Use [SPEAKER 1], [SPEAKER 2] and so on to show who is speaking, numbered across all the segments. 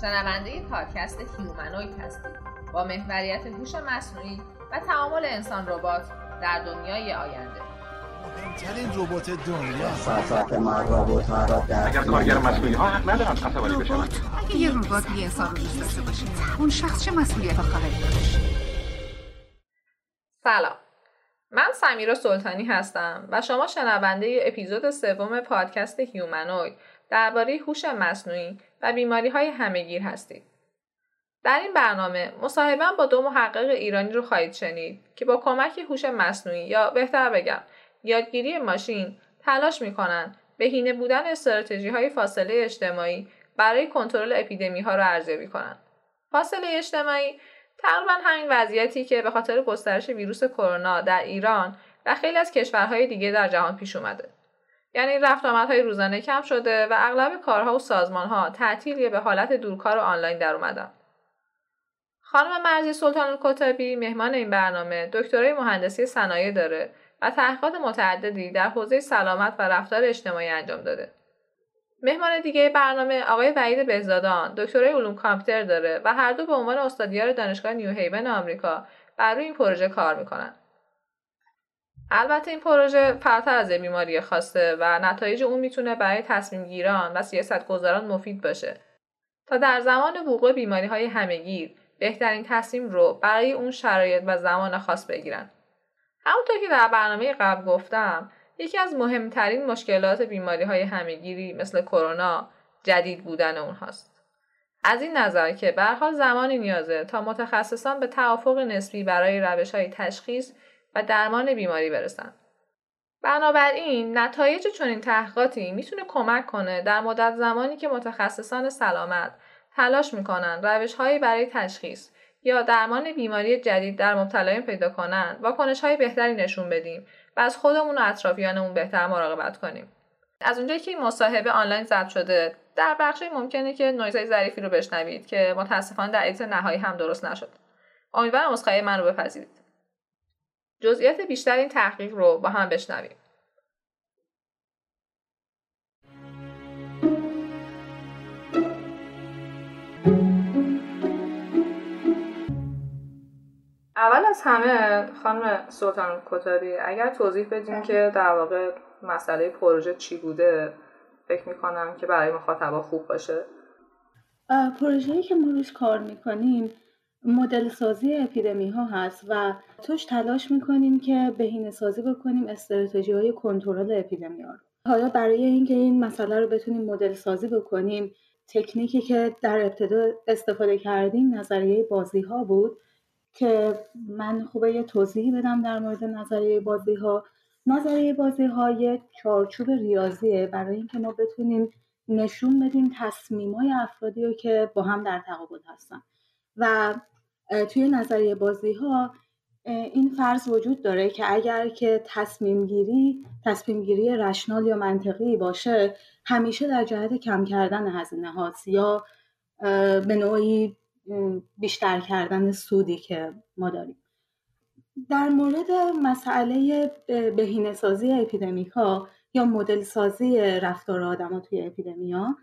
[SPEAKER 1] شنونده پادکست هیومنوید هستید با محوریت هوش مصنوعی و تعامل انسان ربات در دنیای آینده.
[SPEAKER 2] مهمترین ربات دنیا.
[SPEAKER 3] ما ربات ها را در
[SPEAKER 4] اگر کارگر مسئولی ها حق ندارن عصبانی بشن
[SPEAKER 5] اگه یه ربات بی انسان رو دوست داشته باشه اون شخص چه مسئولیت خواهد داشت
[SPEAKER 1] سلام. من سمیرا سلطانی هستم و شما شنونده اپیزود سوم پادکست هیومنوید. درباره هوش مصنوعی و بیماری های همهگیر هستید. در این برنامه مصاحبه با دو محقق ایرانی رو خواهید شنید که با کمک هوش مصنوعی یا بهتر بگم یادگیری ماشین تلاش می‌کنن بهینه بودن استراتژی های فاصله اجتماعی برای کنترل اپیدمی ها رو ارزیابی کنند. فاصله اجتماعی تقریبا همین وضعیتی که به خاطر گسترش ویروس کرونا در ایران و خیلی از کشورهای دیگه در جهان پیش اومده. یعنی رفت آمدهای روزانه کم شده و اغلب کارها و سازمانها تعطیل به حالت دورکار و آنلاین در اومدن. خانم مرزی سلطان الکتابی مهمان این برنامه دکترای مهندسی صنایع داره و تحقیقات متعددی در حوزه سلامت و رفتار اجتماعی انجام داده. مهمان دیگه برنامه آقای وحید بهزادان دکترای علوم کامپیوتر داره و هر دو به عنوان استادیار دانشگاه نیو هیون آمریکا بر روی این پروژه کار می‌کنن. البته این پروژه فراتر از بیماری خاصه و نتایج اون می‌تونه برای تصمیم گیران و سیاست گذاران مفید باشه تا در زمان وقوع بیماری های همهگیر بهترین تصمیم رو برای اون شرایط و زمان خاص بگیرن. همونطور که در برنامه قبل گفتم یکی از مهمترین مشکلات بیماری های همهگیری مثل کرونا جدید بودن اونهاست. از این نظر که به زمانی نیازه تا متخصصان به توافق نسبی برای روش های تشخیص و درمان بیماری برسن. بنابراین نتایج چنین تحقیقاتی می‌تونه کمک کنه در مدت زمانی که متخصصان سلامت تلاش می‌کنن روش هایی برای تشخیص یا درمان بیماری جدید در مبتلایان پیدا کنن واکنش های بهتری نشون بدیم و از خودمون و اطرافیانمون بهتر مراقبت کنیم. از اونجایی که این مصاحبه آنلاین ضبط شده در بخشی ممکنه که نویزهای ظریفی رو بشنوید که متاسفانه در edit نهایی هم درست نشد. امیدوارم عذرخواهی من رو بپذیرید. جزئیات بیشتر این تحقیق رو با هم بشنویم. اول از همه خانم سلطان کتابی اگر توضیح بدیم که در واقع مسئله پروژه چی بوده فکر می‌کنم که برای مخاطبا خوب باشه
[SPEAKER 6] پروژه‌ای که ما روش کار می‌کنیم مدل سازی اپیدمی ها هست و توش تلاش می‌کنیم که بهینه سازی بکنیم استراتژی های کنترل اپیدمی ها حالا برای اینکه این مسئله رو بتونیم مدل سازی بکنیم تکنیکی که در ابتدا استفاده کردیم نظریه بازی ها بود که من خوبه یه توضیحی بدم در مورد نظریه بازی ها نظریه بازی های چارچوب ریاضیه. برای اینکه ما بتونیم نشون بدیم تصمیم های افرادی رو که با هم در تقابل هستن. و توی نظریه بازی ها این فرض وجود داره که اگر که تصمیم گیری تصمیم گیری رشنال یا منطقی باشه همیشه در جهت کم کردن هزینه هاست یا به نوعی بیشتر کردن سودی که ما داریم. در مورد مسئله بهینه سازی اپیدمیک ها یا مدل سازی رفتار آدم توی اپیدمیا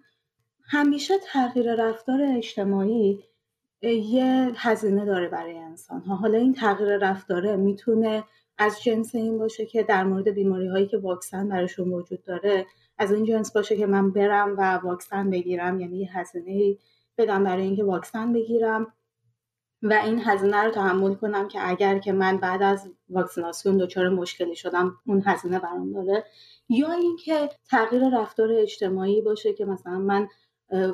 [SPEAKER 6] همیشه تغییر رفتار اجتماعی یه هزینه داره برای انسان ها حالا این تغییر رفتاره می‌تونه از جنس این باشه که در مورد بیماری هایی که واکسن براشون وجود داره از این جنس باشه که من برم و واکسن بگیرم. یعنی یه هزینه بدم برای اینکه واکسن بگیرم و این هزینه رو تحمل کنم که اگر که من بعد از واکسیناسیون دچار مشکلی شدم اون هزینه برام داره. یا اینکه تغییر رفتار اجتماعی باشه که مثلا من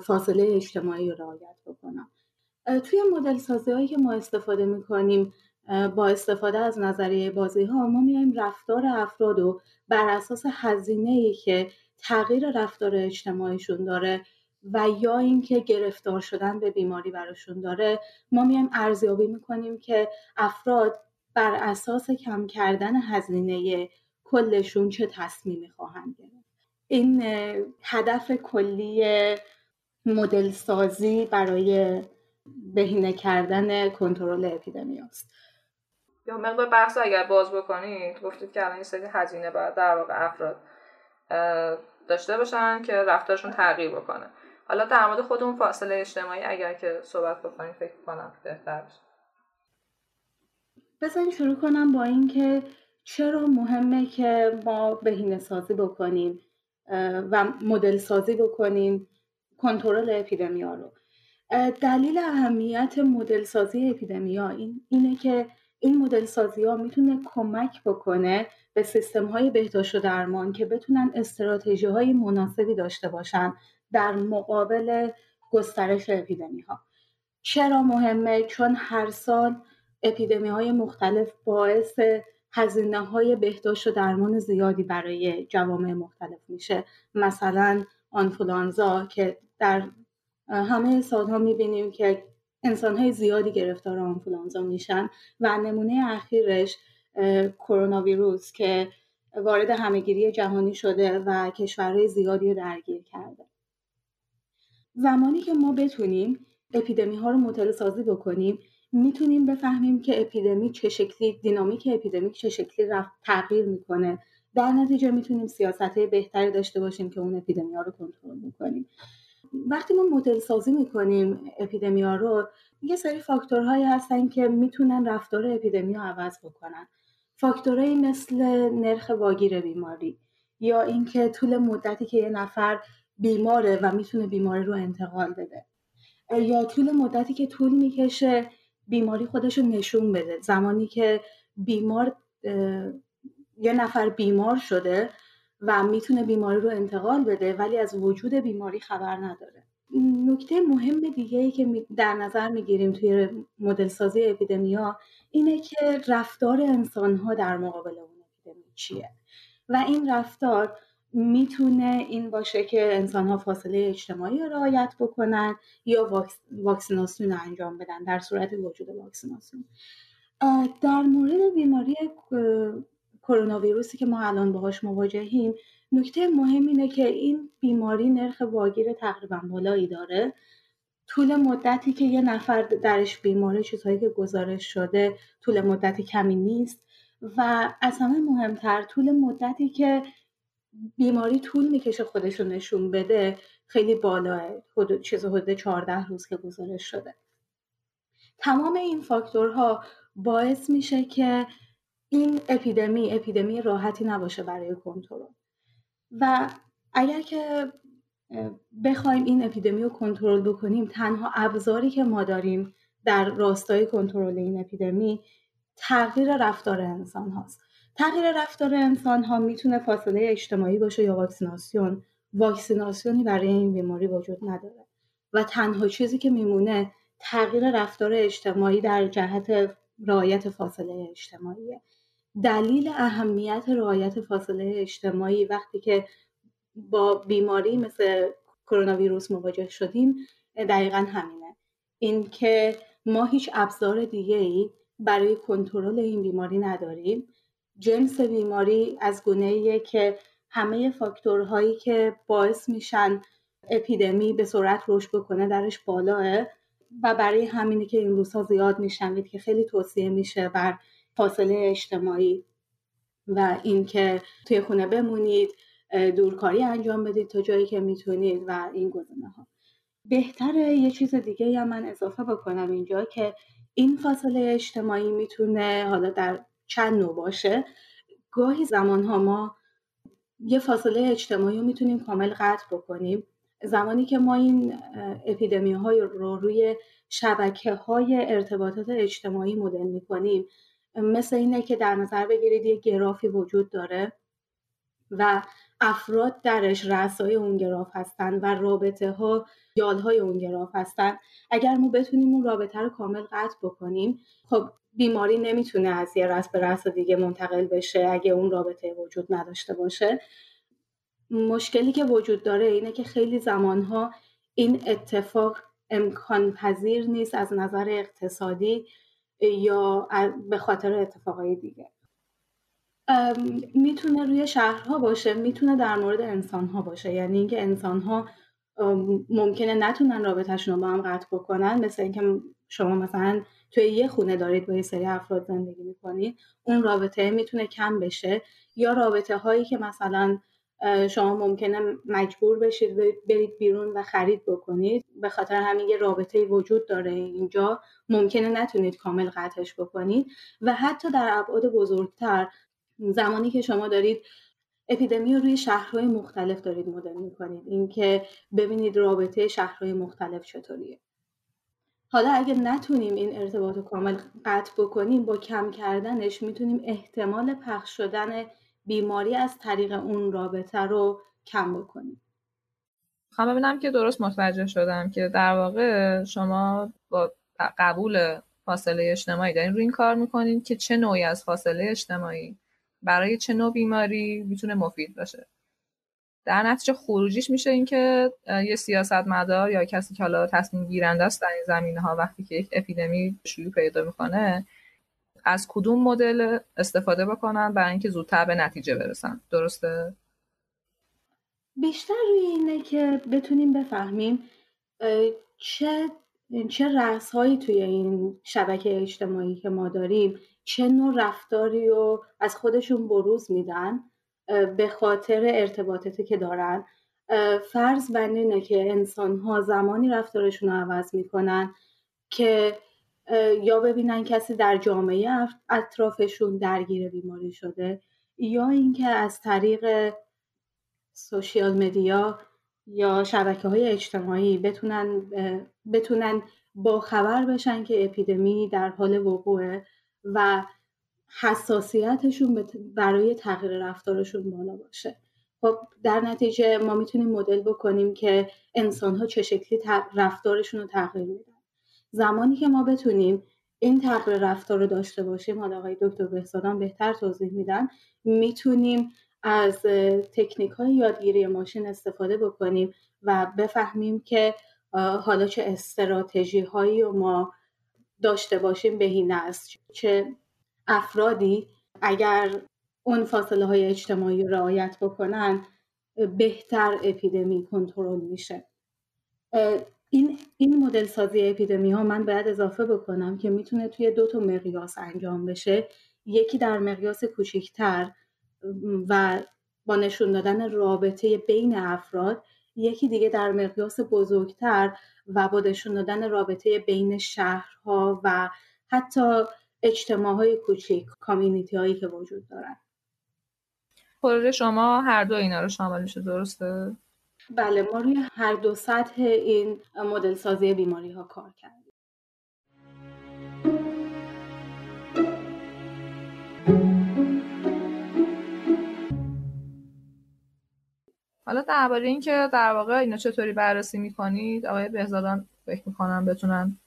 [SPEAKER 6] فاصله اجتماعی رو رعایت بکنم. توی مدل سازی هایی که ما استفاده می‌کنیم با استفاده از نظریه بازی ها ما میایم رفتار افراد رو بر اساس هزینه ای که تغییر رفتار اجتماعیشون داره و یا اینکه گرفتار شدن به بیماری براشون داره ما میایم ارزیابی می‌کنیم که افراد بر اساس کم کردن هزینه کلشون چه تصمیمی خواهند گرفت. این هدف کلی مدل سازی برای بهینه کردن کنترل اپیدمی است
[SPEAKER 1] یا مقدار بحث اگر باز بکنید گفتید که الان این سری هزینه باید در واقع افراد داشته باشن که رفتارشون تغییر بکنه. حالا در مورد خودمون فاصله اجتماعی اگر که صحبت بکنیم فکر کنم بهتر بشه.
[SPEAKER 6] بزنین شروع کنم با اینکه چرا مهمه که ما بهینه سازی بکنیم و مدل سازی بکنیم کنترل اپیدمیا رو. دلیل اهمیت مدل سازی اپیدمیا این اینه که این مدل سازی ها می‌تونه کمک بکنه به سیستم های بهداشت و درمان که بتونن استراتژی های مناسبی داشته باشن در مقابل گسترش اپیدمی ها. چرا مهمه؟ چون هر سال اپیدمی های مختلف باعث هزینه های بهداشت و درمان زیادی برای جوامع مختلف میشه. مثلا آنفولانزا که در همه سالها می‌بینیم که انسان های زیادی گرفتار آنفولانزا میشن و نمونه اخیرش کرونا ویروس که وارد همهگیری جهانی شده و کشورهای زیادی رو درگیر کرده. زمانی که ما بتونیم اپیدمی ها رو مطالعه سازی بکنیم می‌تونیم بفهمیم که اپیدمی چه شکلی دینامیک اپیدمی چه شکلی رفت تغییر می‌کنه. در نتیجه می‌تونیم سیاست های بهتری داشته باشیم که اون اپیدمی ها رو کنترل می‌کنیم وقتی ما مدل سازی می‌کنیم اپیدمیا رو یه سری فاکتورهایی هستن که می‌تونن رفتار اپیدمی رو عوض بکنن. فاکتورهایی مثل نرخ واگیر بیماری یا اینکه طول مدتی که یه نفر بیماره و می‌تونه بیماری رو انتقال بده یا طول مدتی که طول می‌کشه بیماری خودش رو نشون بده. زمانی که بیمار یه نفر بیمار شده و می‌تونه بیماری رو انتقال بده ولی از وجود بیماری خبر نداره. نکته مهم دیگه ای که در نظر می‌گیریم توی مدل سازی اپیدمیا اینه که رفتار انسان ها در مقابل اون اپیدمی چیه. و این رفتار می‌تونه این باشه که انسان ها فاصله اجتماعی رعایت بکنن یا واکسیناسیون انجام بدن در صورت وجود واکسیناسیون. در مورد بیماری کرونا ویروسی که ما الان باهاش مواجهیم نکته مهم اینه که این بیماری نرخ واگیر تقریبا بالایی داره. طول مدتی که یه نفر درش بیماره چیزهایی که گزارش شده طول مدت کمی نیست و از همه مهمتر طول مدتی که بیماری طول می‌کشه خودش رو نشون بده خیلی بالاه حدود چیز حدود 14 روز که گزارش شده. تمام این فاکتورها باعث میشه که این اپیدمی اپیدمی راحتی نباشه برای کنترل. و اگر که بخوایم این اپیدمی رو کنترل بکنیم تنها ابزاری که ما داریم در راستای کنترل این اپیدمی تغییر رفتار انسان هاست. تغییر رفتار انسان ها می‌تونه فاصله اجتماعی باشه یا واکسیناسیون. واکسیناسیونی برای این بیماری وجود نداره. و تنها چیزی که میمونه تغییر رفتار اجتماعی در جهت رعایت فاصله اجتماعیه. دلیل اهمیت رعایت فاصله اجتماعی وقتی که با بیماری مثل کرونا ویروس مواجه شدیم دقیقا همینه. اینکه ما هیچ ابزار دیگه ای برای کنترل این بیماری نداریم. جنس بیماری از گونه که همه فاکتورهایی که باعث میشن اپیدمی به سرعت رشد بکنه درش بالاه و برای همینه که این روزها زیاد میشنوید که خیلی توصیه میشه بر فاصله اجتماعی و اینکه توی خونه بمونید دورکاری انجام بدید تا جایی که می‌تونید و این گزینه ها بهتره یه چیز دیگه هم من اضافه بکنم اینجا که این فاصله اجتماعی می‌تونه حالا در چند نوع باشه. گاهی زمان ها ما یه فاصله اجتماعی رو می‌تونیم کامل قطع بکنیم. زمانی که ما این اپیدمی های رو روی شبکه های ارتباطات اجتماعی مدل می‌کنیم مثل اینه که در نظر بگیرید یه گرافی وجود داره و افراد درش رسای اون گراف هستن و رابطه ها یال های اون گراف هستن. اگر ما بتونیم اون رابطه رو کامل قطع بکنیم خب بیماری نمی‌تونه از یه رس به رس دیگه منتقل بشه اگه اون رابطه وجود نداشته باشه. مشکلی که وجود داره اینه که خیلی زمانها این اتفاق امکان پذیر نیست از نظر اقتصادی. یا به خاطر اتفاقای دیگه. می‌تونه روی شهرها باشه می‌تونه در مورد انسانها باشه. یعنی اینکه انسانها ممکنه نتونن رابطهشون رو با هم قطع بکنن. مثل اینکه شما مثلا توی یه خونه دارید با یه سری افراد زندگی می‌کنید اون رابطه می‌تونه کم بشه. یا رابطه هایی که مثلا شما ممکنه مجبور بشید برید بیرون و خرید بکنید. به خاطر همین یه رابطه وجود داره اینجا. ممکنه نتونید کامل قطعش بکنید. و حتی در ابعاد بزرگتر زمانی که شما دارید اپیدمی رو روی شهرهای مختلف دارید مدل می‌کنید. اینکه ببینید رابطه شهرهای مختلف چطوریه. حالا اگه نتونیم این ارتباط رو کامل قطع بکنیم با کم کردنش می‌تونیم احتمال پخش شدن بیماری از طریق اون رابطه رو کم بکنیم
[SPEAKER 1] خواهم ببینم که درست متوجه شدم که در واقع شما با قبول فاصله اجتماعی دارین روی این کار می‌کنین که چه نوعی از فاصله اجتماعی برای چه نوع بیماری می‌تونه مفید باشه. در نتیجه خروجیش میشه اینکه یه سیاستمدار یا کسی که حالا تصمیم گیرنده است در این زمینه ها وقتی که یک اپیدمی شروع پیدا می‌کنه از کدوم مدل استفاده بکنن برای اینکه زودتر به نتیجه برسن؟ درسته؟
[SPEAKER 6] بیشتر روی اینه که بتونیم بفهمیم چه چه هایی توی این شبکه اجتماعی که ما داریم چه نوع رفتاری رو از خودشون بروز میدن به خاطر ارتباطاتی که دارن. فرض بر اینه که انسان ها زمانی رفتارشون رو عوض می‌کنن که یا ببینن کسی در جامعه اطرافشون درگیر بیماری شده یا اینکه از طریق سوشیال مدیا یا شبکه های اجتماعی بتونن بتونن با خبر بشن که اپیدمی در حال وقوعه و حساسیتشون برای تغییر رفتارشون بالا باشه. خب در نتیجه ما می‌تونیم مدل بکنیم که انسان ها چه شکلی رفتارشون رو تغییر میدن. زمانی که ما بتونیم این تغییر رفتار رو داشته باشیم حالا آقای دکتر بهزادان بهتر توضیح میدن می‌تونیم از تکنیک های یادگیری ماشین استفاده بکنیم و بفهمیم که حالا چه استراتژی هایی رو ما داشته باشیم بهینه است چه افرادی اگر اون فاصله های اجتماعی رعایت بکنن بهتر اپیدمی کنترل میشه. این این مدل سازی اپیدمی ها من باید اضافه بکنم که می‌تونه توی دو تا مقیاس انجام بشه. یکی در مقیاس کوچیکتر و با نشون دادن رابطه بین افراد. یکی دیگه در مقیاس بزرگتر و با نشون دادن رابطه بین شهرها و حتی اجتماع های کوچیک کامیونیتی هایی که وجود دارن.
[SPEAKER 1] پروژه شما هر دو اینا رو شامل درسته؟
[SPEAKER 6] بله ما روی هر دو سطح این مدل سازی بیماری ها کار کردیم.
[SPEAKER 1] حالا درباره اینکه در واقع اینا چطوری بررسی می‌کنید آقای بهزادان فکر می‌کنم بتونن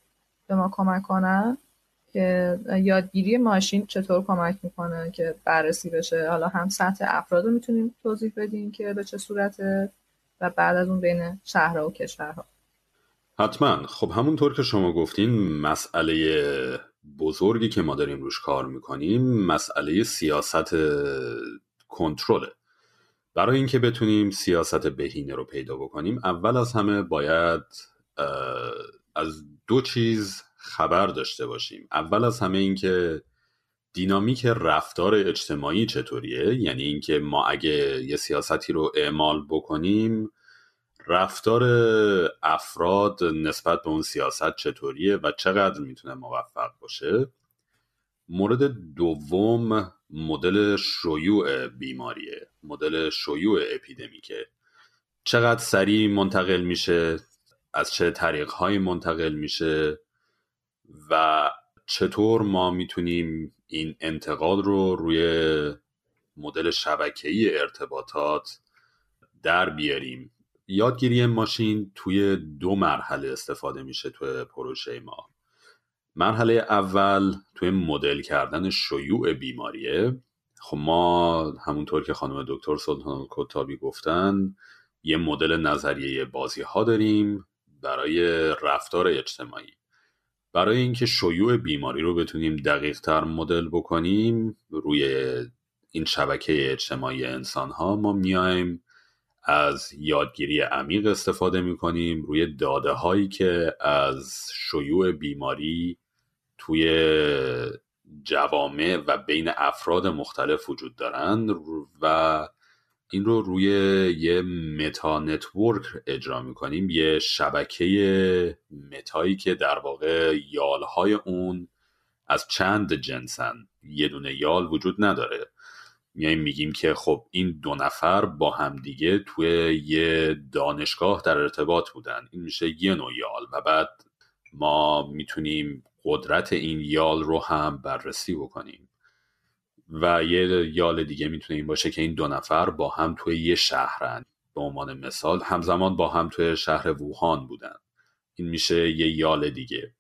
[SPEAKER 1] به ما کمک کنن؟ که یادگیری ماشین چطور کمک می‌کنه که بررسی بشه؟ حالا هم سطح افراد رو می‌تونیم توضیح بدیم که به چه صورته؟ و بعد از اون بین شهرها و کشورها.
[SPEAKER 7] حتما. خب همونطور که شما گفتین مسئله بزرگی که ما داریم روش کار می‌کنیم مسئله سیاست کنترله. برای اینکه بتونیم سیاست بهینه رو پیدا بکنیم اول از همه باید از دو چیز خبر داشته باشیم. اول از همه اینکه دینامیک رفتار اجتماعی چطوریه؟ یعنی اینکه ما اگه یه سیاستی رو اعمال بکنیم رفتار افراد نسبت به اون سیاست چطوریه و چقدر می‌تونه موفق باشه؟ مورد دوم مدل شیوع بیماریه مدل شیوع اپیدمیکه. چقدر سریع منتقل میشه؟ از چه طریقهایی منتقل میشه؟ و چطور ما می‌تونیم این انتقال رو روی مدل شبکه‌ای ارتباطات در بیاریم؟ یادگیری ماشین توی دو مرحله استفاده میشه توی پروژه ما. مرحله اول توی مدل کردن شیوع بیماریه. خب ما همونطور که خانم دکتر سلطان کتابی گفتن یه مدل نظریه بازی ها داریم برای رفتار اجتماعی. برای اینکه شیوع بیماری رو بتونیم دقیق تر مدل بکنیم روی این شبکه اجتماعی انسان ها ما میایم از یادگیری عمیق استفاده می‌کنیم روی داده هایی که از شیوع بیماری توی جوامع و بین افراد مختلف وجود دارند و این رو روی یه متا نتورک اجرا می‌کنیم. یه شبکه متایی که در واقع یالهای اون از چند جنسن. یه دونه یال وجود نداره. میایم میگیم که خب این دو نفر با همدیگه توی یه دانشگاه در ارتباط بودن. این میشه یه نوع یال و بعد ما می‌تونیم قدرت این یال رو هم بررسی بکنیم. و یه یال دیگه می‌تونه این باشه که این دو نفر با هم توی یه شهرن. به عنوان مثال همزمان با هم توی شهر ووهان بودن. این میشه یه یال دیگه.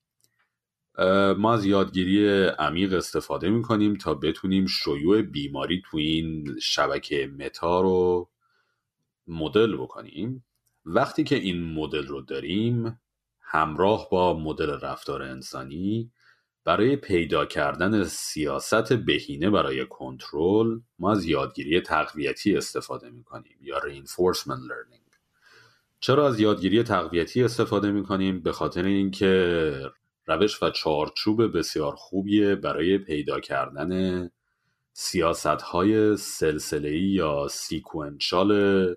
[SPEAKER 7] ما از یادگیری عمیق استفاده می‌کنیم تا بتونیم شیوع بیماری تو این شبکه متا رو مدل بکنیم. وقتی که این مدل رو داریم همراه با مدل رفتار انسانی برای پیدا کردن سیاست بهینه برای کنترل ما از یادگیری تقویتی استفاده می‌کنیم یا reinforcement learning. چرا از یادگیری تقویتی استفاده می‌کنیم؟ به خاطر اینکه روش و چارچوب بسیار خوبیه برای پیدا کردن سیاست های سلسله‌ای یا سیکونشال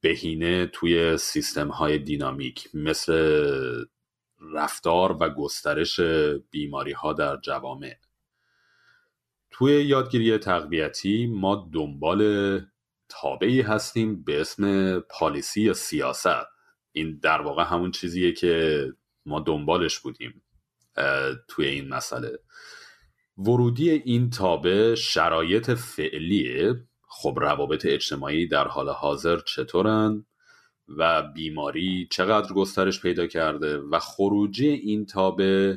[SPEAKER 7] بهینه توی سیستم های دینامیک مثل رفتار و گسترش بیماری ها در جوامع. توی یادگیری تقویتی ما دنبال تابعی هستیم به اسم پالیسی یا سیاست. این در واقع همون چیزیه که ما دنبالش بودیم توی این مسئله. ورودی این تابع شرایط فعلیه. خب روابط اجتماعی در حال حاضر چطورن؟ و بیماری چقدر گسترش پیدا کرده و خروجی این تابع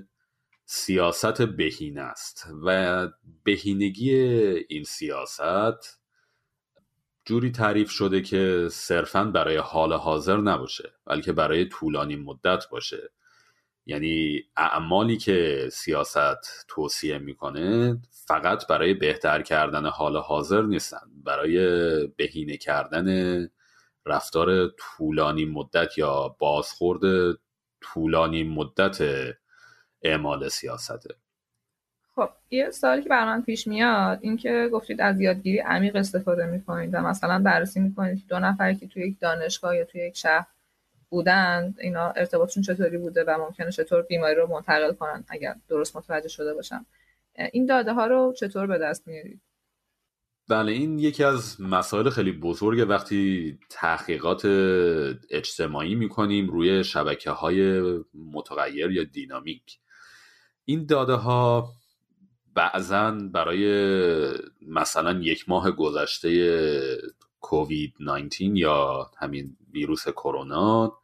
[SPEAKER 7] سیاست بهینه است و بهینگی این سیاست جوری تعریف شده که صرفا برای حال حاضر نباشه بلکه برای طولانی مدت باشه. یعنی اعمالی که سیاست توصیه می‌کنه فقط برای بهتر کردن حال حاضر نیستن برای بهینه کردن رفتار طولانی مدت یا بازخورد طولانی مدت اعمال سیاسته.
[SPEAKER 1] خب یه سوالی که برای من پیش میاد این که گفتید از یادگیری عمیق استفاده می‌کنید و مثلا بررسی می‌کنید دو نفری که توی یک دانشگاه یا توی یک شهر بودن اینا ارتباطشون چطوری بوده و ممکنه چطور بیماری رو منتقل کنن اگر درست متوجه شده باشم. این داده ها رو چطور به دست میارید؟
[SPEAKER 7] بله این یکی از مسائل خیلی بزرگه. وقتی تحقیقات اجتماعی می‌کنیم روی شبکه های متغیر یا دینامیک این داده ها بعضا برای مثلا یک ماه گذشته کووید 19 یا همین ویروس کرونا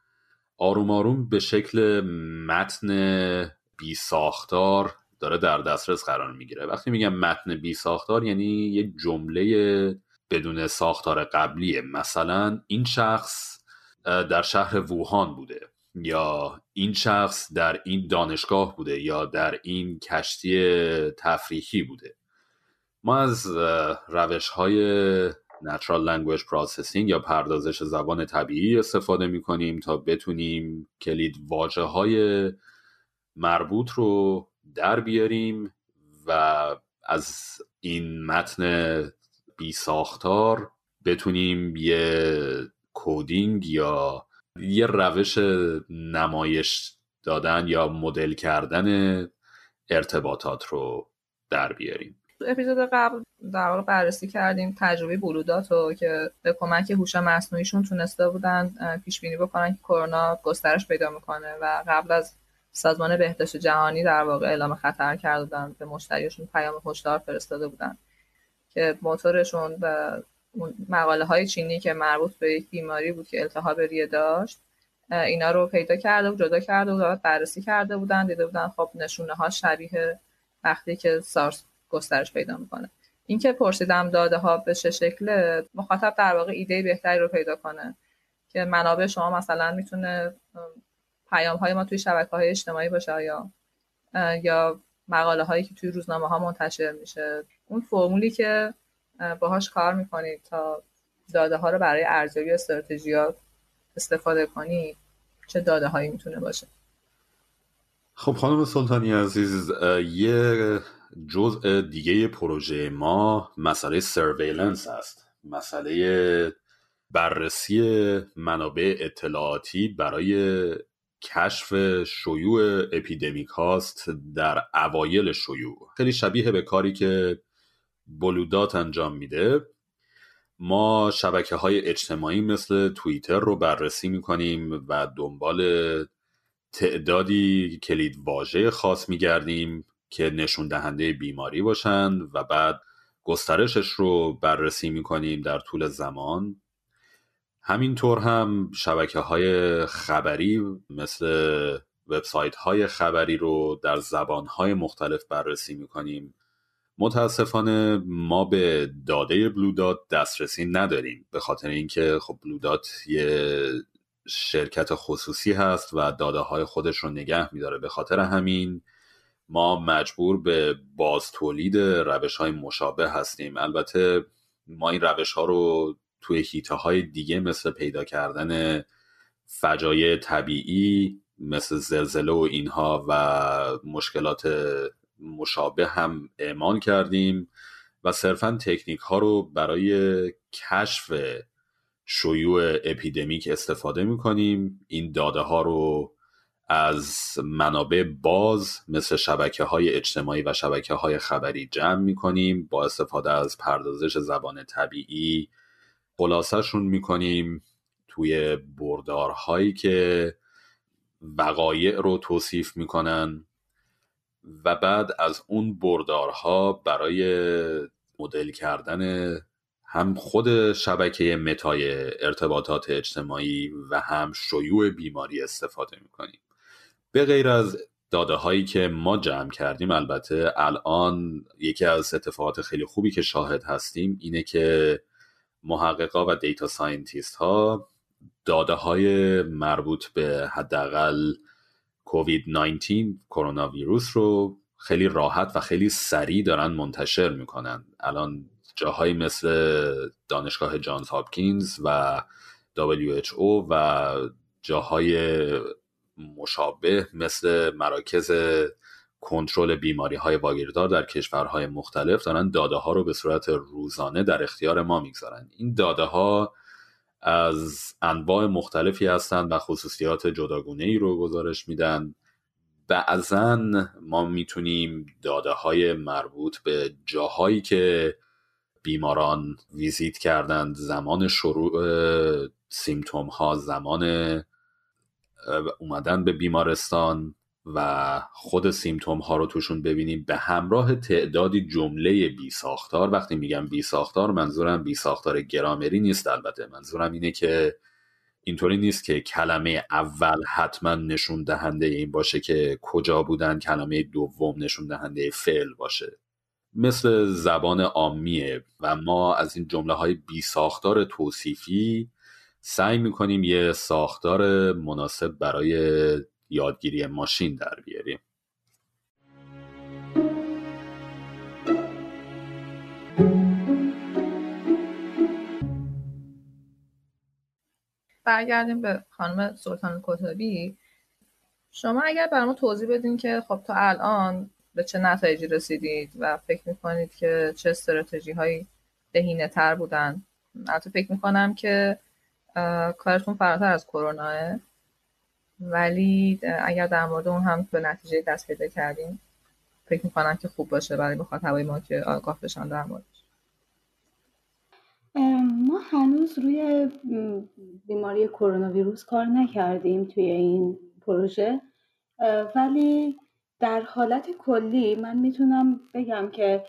[SPEAKER 7] آروم آروم به شکل متن بی ساختار داره در دسترس قرار می‌گیره. وقتی میگم متن بی ساختار یعنی یه جمله بدون ساختار قبلیه. مثلا این شخص در شهر ووهان بوده یا این شخص در این دانشگاه بوده یا در این کشتی تفریحی بوده. ما از روش های Natural Language Processing یا پردازش زبان طبیعی استفاده می کنیم تا بتونیم کلید واجه های مربوط رو در بیاریم و از این متن بی ساختار بتونیم یه کودینگ یا یه روش نمایش دادن یا مدل کردن ارتباطات رو در بیاریم.
[SPEAKER 1] تو اپیزود قبل در واقع بررسی کردیم تجربه بلودات رو که به کمک هوش مصنوعیشون تونسته بودن پیش بینی بکنن که کرونا گسترش پیدا می‌کنه و قبل از سازمان بهداشت جهانی در واقع اعلام خطر کردن به مشتریشون پیام هشدار فرستاده بودن که موتورشون و مقاله های چینی که مربوط به یک بیماری بود که التهاب ریه داشت اینا رو پیدا کرده و جدا کرده و بررسی کرده بودن دیده بودن خب نشونه ها شبیه وقتی که سارس گسترش پیدا می‌کنه. اینکه پرسیدم داده ها به چه شکله مخاطب در واقع ایده بهتری رو پیدا کنه که منابع شما مثلا می‌تونه پیام های ما توی شبکه های اجتماعی باشه یا یا مقاله هایی که توی روزنامه ها منتشر میشه. اون فرمولی که باهاش کار می‌کنید تا داده ها رو برای ارزیابی استراتژیات استفاده کنید چه داده هایی می‌تونه باشه؟
[SPEAKER 7] خب خانم سلطانی عزیز یه جزء دیگه پروژه ما مسئله سرویلنس هست. مسئله بررسی منابع اطلاعاتی برای کشف شیوع اپیدمیک هاست در اوایل شیوع. خیلی شبیه به کاری که بلودات انجام میده. ما شبکه های اجتماعی مثل توییتر رو بررسی می‌کنیم و دنبال تعدادی کلید واژه خاص میگردیم که نشون دهنده بیماری باشند و بعد گسترشش رو بررسی می‌کنیم در طول زمان. همینطور هم شبکه های خبری مثل وبسایت های خبری رو در زبان های مختلف بررسی می‌کنیم. متاسفانه ما به داده بلودات دسترسی نداریم به خاطر اینکه خب بلودات یه شرکت خصوصی هست و داده های خودش رو نگه میداره. به خاطر همین ما مجبور به باز تولید روش های مشابه هستیم. البته ما این روش ها رو توی هیته های دیگه مثل پیدا کردن فجایع طبیعی مثل زلزله و اینها و مشکلات مشابه هم اعمال کردیم و صرفا تکنیک ها رو برای کشف شیوع اپیدمیک استفاده می‌کنیم. این داده ها رو از منابع باز مثل شبکه های اجتماعی و شبکه های خبری جمع می‌کنیم با استفاده از پردازش زبان طبیعی خلاصهشون می‌کنیم توی بردارهایی که وقایع رو توصیف می‌کنن و بعد از اون بردارها برای مدل کردن هم خود شبکه متای ارتباطات اجتماعی و هم شیوع بیماری استفاده می‌کنیم. به غیر از داده هایی که ما جمع کردیم البته الان یکی از اتفاقات خیلی خوبی که شاهد هستیم اینه که محققا و data scientist ها داده های مربوط به حداقل کووید 19 کرونا ویروس رو خیلی راحت و خیلی سریع دارن منتشر می‌کنن. الان جاهایی مثل دانشگاه جانز هاپکینز و WHO و جاهای مشابه مثل مراکز کنترل بیماری های واگیردار در کشورهای مختلف دارن داده ها رو به صورت روزانه در اختیار ما می‌گذارن. این داده ها از انواع مختلفی هستند و خصوصیات جداگونه ای رو گزارش میدن. بعضا ما می‌تونیم داده های مربوط به جاهایی که بیماران ویزیت کردند زمان شروع سیمتوم ها زمان اومدن به بیمارستان و خود سیمتوم ها رو توشون ببینیم. به همراه تعدادی جمله بی ساختار وقتی میگم بی ساختار منظورم بی ساختار گرامری نیست البته. منظورم اینه که اینطوری نیست که کلمه اول حتما نشون دهنده این باشه که کجا بودن کلمه دوم نشون دهنده فعل باشه. مثل زبان عامیه و ما از این جمله های بی ساختار توصیفی سعی می‌کنیم یه ساختار مناسب برای یادگیری ماشین در بیاریم.
[SPEAKER 1] برگردیم به خانم سلطان کتابی. شما اگر برای توضیح بدین که خب تا الان به چه نتایجی رسیدید و فکر می‌کنید که چه استراتژی هایی بهینه تر بودن؟ البته فکر می‌کنم که کارتون فراتر از کروناه ولی اگر در مورد اون هم به نتیجه دست پیدا کردیم فکر می‌کنم که خوب باشه برای مخاطبای ما که آگاه بشن در موردش.
[SPEAKER 6] ما هنوز روی بیماری کرونا ویروس کار نکردیم توی این پروژه. ولی در حالت کلی من می‌تونم بگم که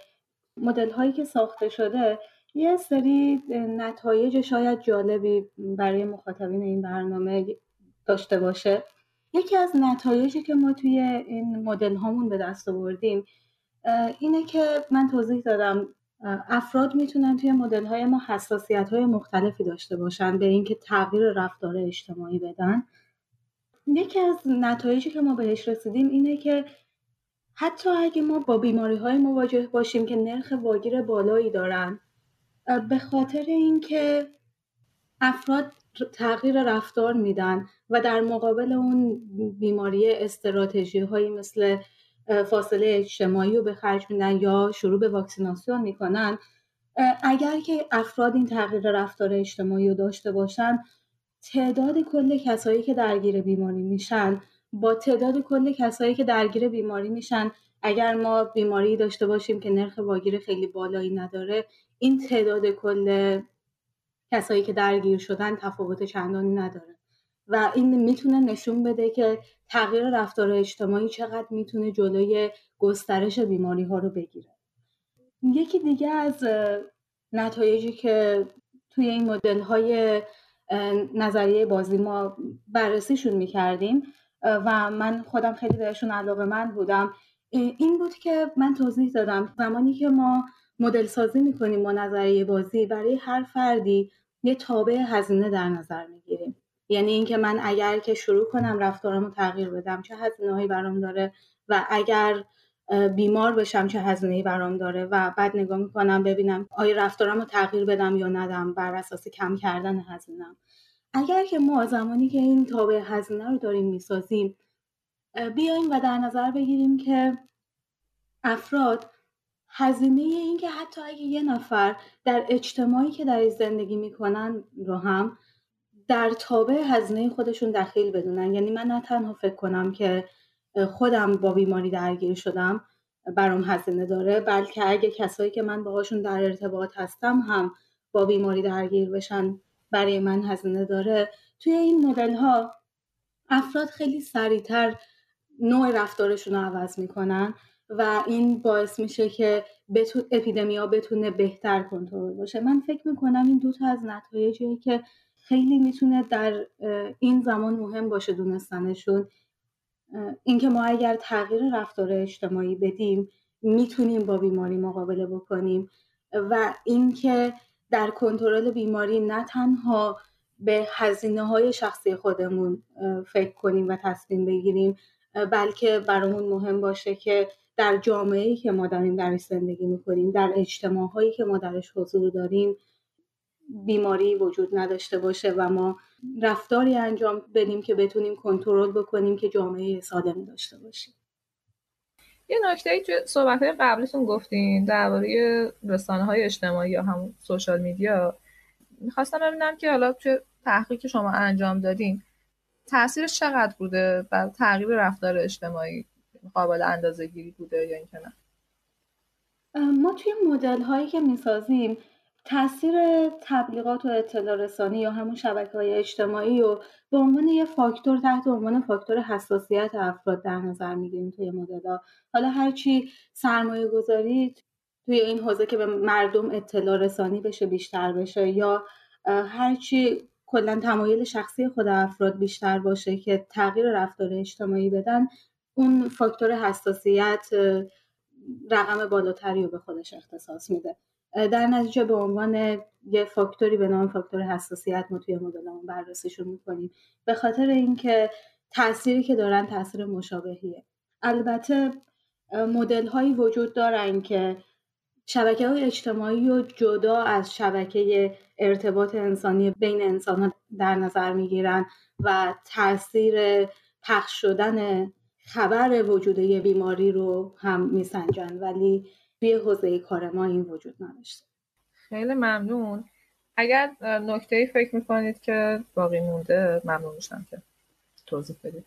[SPEAKER 6] مدل هایی که ساخته شده یه سری نتایج شاید جالبی برای مخاطبین این برنامه داشته باشه. یکی از نتایجی که ما توی این مدل هامون به دست آوردیم اینه که من توضیح دادم افراد می‌تونن توی مدل های ما حساسیت های مختلفی داشته باشن به اینکه تغییر رفتار اجتماعی بدن. یکی از نتایجی که ما بهش رسیدیم اینه که حتی اگه ما با بیماری های مواجه باشیم که نرخ واگیر بالایی دارن به خاطر اینکه افراد تغییر رفتار میدن و در مقابل اون بیماری استراتژی هایی مثل فاصله اجتماعی رو به خرج میدن یا شروع به واکسیناسیون می‌کنن اگر که افراد این تغییر رفتار اجتماعی رو داشته باشن تعداد کل کسایی که درگیر بیماری میشن با تعداد کل کسایی که درگیر بیماری میشن اگر ما بیماری داشته باشیم که نرخ واگیر خیلی بالایی نداره این تعداد کل کسایی که درگیر شدن تفاوت چندانی نداره. و این می‌تونه نشون بده که تغییر رفتار اجتماعی چقدر می‌تونه جلوی گسترش بیماری ها رو بگیره. یکی دیگه از نتایجی که توی این مدل های نظریه بازی ما بررسیشون می‌کردیم و من خودم خیلی بهشون علاقه من بودم این بود که من توضیح دادم زمانی که ما مدل سازی می‌کنیم با نظریه بازی برای هر فردی یه تابع هزینه در نظر می‌گیریم. یعنی اینکه من اگر که شروع کنم رفتارمو تغییر بدم چه هزینه هایی برام داره و اگر بیمار بشم چه هزینه برام داره و بعد نگاه می‌کنم ببینم آیا رفتارمو تغییر بدم یا ندم بر اساس کم کردن هزینم اگر که ما زمانی که این تابع هزینه رو داریم می‌سازیم بیایم و در نظر بگیریم که افراد هزینه این که حتی اگه یه نفر در اجتماعی که در زندگی می‌کنن رو هم در تابع هزینه خودشون دخیل بدونن. یعنی من نه تنها فکر کنم که خودم با بیماری درگیر شدم برام هزینه داره بلکه اگه کسایی که من باهاشون در ارتباط هستم هم با بیماری درگیر بشن برای من هزینه داره. توی این مدل ها افراد خیلی سریعتر نوع رفتارشون رو عوض می‌کنن. و این باعث میشه که بتو... اپیدمیا بتونه بهتر کنترل باشه. من فکر می‌کنم این دو تا از نتایجیه که خیلی می‌تونه در این زمان مهم باشه دونستنشون اینکه ما اگر تغییر رفتار اجتماعی بدیم می‌تونیم با بیماری مقابله بکنیم و اینکه در کنترل بیماری نه تنها به هزینه های شخصی خودمون فکر کنیم و تصمیم بگیریم بلکه برامون مهم باشه که در جامعه‌ای که ما داریم درش زندگی می‌کنیم در اجتماعهایی که ما درش حضور داریم بیماری وجود نداشته باشه و ما رفتاری انجام بدیم که بتونیم کنترل بکنیم که جامعه سالمی داشته باشیم.
[SPEAKER 1] یه نکته ای توی صحبت های قبلتون گفتین درباره رسانه های اجتماعی یا همون سوشال میدیا. می‌خواستم ببینم که حالا توی تحقیق که شما انجام دادین تاثیرش چقدر بوده بر تغییر رفتار اجتماعی؟ قابل اندازه گیری بوده یا اینکه نه؟
[SPEAKER 6] ما توی مدل هایی که می‌سازیم تاثیر تبلیغات و اطلاع رسانی یا همون شبکه های اجتماعی رو به عنوان یه فاکتور تحت عنوان فاکتور حساسیت افراد در نظر می‌گیریم توی مدل ها حالا هرچی سرمایه گذاری توی این حوزه که به مردم اطلاع رسانی بشه بیشتر بشه یا هرچی کلا تمایل شخصی خود افراد بیشتر باشه که تغییر رفتار اجتماعی بدن اون فاکتور حساسیت رقم بالاتری رو به خودش اختصاص میده. در نتیجه به عنوان یه فاکتوری به نام فاکتور حساسیت ما توی مدلمون بررسیشون می‌کنیم. به خاطر اینکه تأثیری که دارن تاثیر مشابهیه. البته مدل هایی وجود دارن که شبکه های اجتماعی رو جدا از شبکه ارتباط انسانی بین انسان ها در نظر می‌گیرن و تاثیر پخش شدن خبر وجود یه بیماری رو هم میسنجن ولی توی حوزه کار ما این وجود نداشته.
[SPEAKER 1] خیلی ممنون. اگر نکته ای فکر می‌کنید که باقی مونده ممنون میشم که توضیح بدید.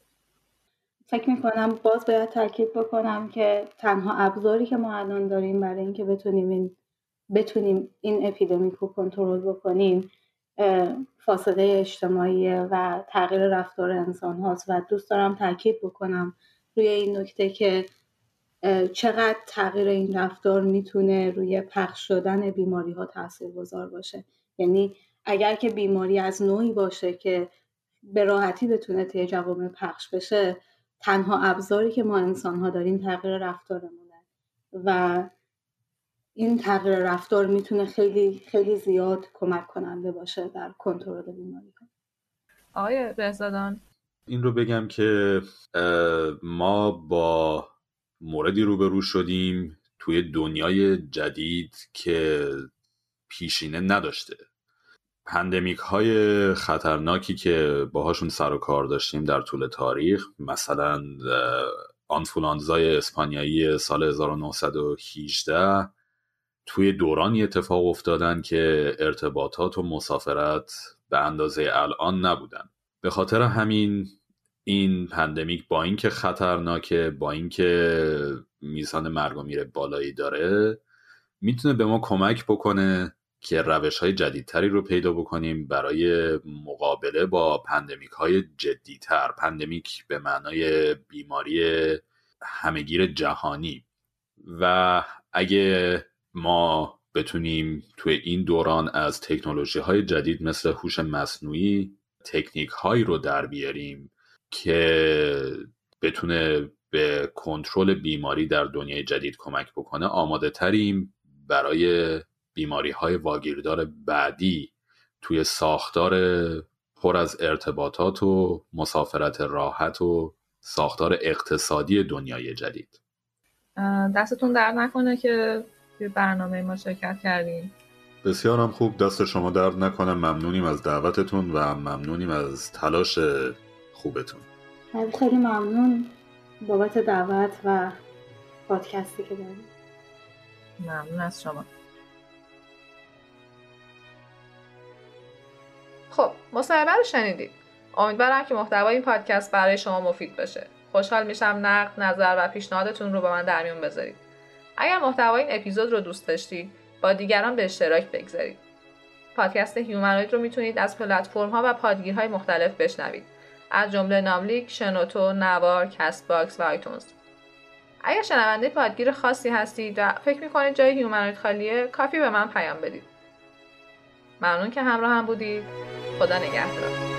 [SPEAKER 6] فکر می‌کنم باز باید تاکید بکنم که تنها ابزاری که ما الان داریم برای اینکه بتونیم این بتونیم این اپیدمیک رو کنترل بکنیم فاصله اجتماعی و تغییر رفتار انسان هاست و دوست دارم تاکید بکنم روی این نکته که چقدر تغییر این رفتار می‌تونه روی پخش شدن بیماری ها تاثیر گذار باشه. یعنی اگر که بیماری از نوعی باشه که به راحتی بتونه طی جوامع پخش بشه تنها ابزاری که ما انسان ها داریم تغییر رفتارمونه. و این تغییر رفتار می‌تونه خیلی خیلی زیاد کمک کننده باشه در کنترل بیماری ها.
[SPEAKER 1] آقای بهزادان.
[SPEAKER 7] این رو بگم که ما با موردی روبرو شدیم توی دنیای جدید که پیشینه نداشته. پندمیک های خطرناکی که باهاشون سر و کار داشتیم در طول تاریخ مثلا آنفولانزای اسپانیایی سال 1918 توی دورانی اتفاق افتادن که ارتباطات و مسافرت به اندازه الان نبودن. به خاطر همین این pandemic با اینکه خطرناکه با اینکه میزان مرگ و میر بالایی داره می‌تونه به ما کمک بکنه که روش های جدیدتری رو پیدا بکنیم برای مقابله با pandemic های جدیتر. pandemic به معنای بیماری همگیر جهانی. و اگه ما بتونیم توی این دوران از تکنولوژی های جدید مثل هوش مصنوعی تکنیک هایی رو در بیاریم که بتونه به کنترل بیماری در دنیای جدید کمک بکنه. آماده تریم برای بیماری های واگیردار بعدی توی ساختار پر از ارتباطات و مسافرت راحت و ساختار اقتصادی دنیای جدید.
[SPEAKER 1] دستتون در نکنه که توی برنامه ما شرکت کردیم
[SPEAKER 7] بسیارم خوب دست شما درد نکنه. ممنونیم از دعوتتون و ممنونیم از تلاش خوبتون.
[SPEAKER 6] خیلی ممنون بابت دعوت و پادکستی که داریم
[SPEAKER 1] ممنون از شما. خب مصاحبه رو شنیدید. امیدوارم که محتوای این پادکست برای شما مفید باشه. خوشحال میشم نقد نظر و پیشنهادتون رو با من در میون بذارید. اگر محتوای این اپیزود رو دوست داشتید با دیگران به اشتراک بگذارید. پادکست Humanoid رو می‌تونید از پلتفرم ها و پادگیرهای مختلف بشنوید. از جمله ناملیک، شنوتو، نوار، Castbox و iTunes. اگر شنونده پادگیر خاصی هستید و فکر می‌کنید جای Humanoid خالیه کافی به من پیام بدید. ممنون که همراه هم بودید. خدا نگهدار.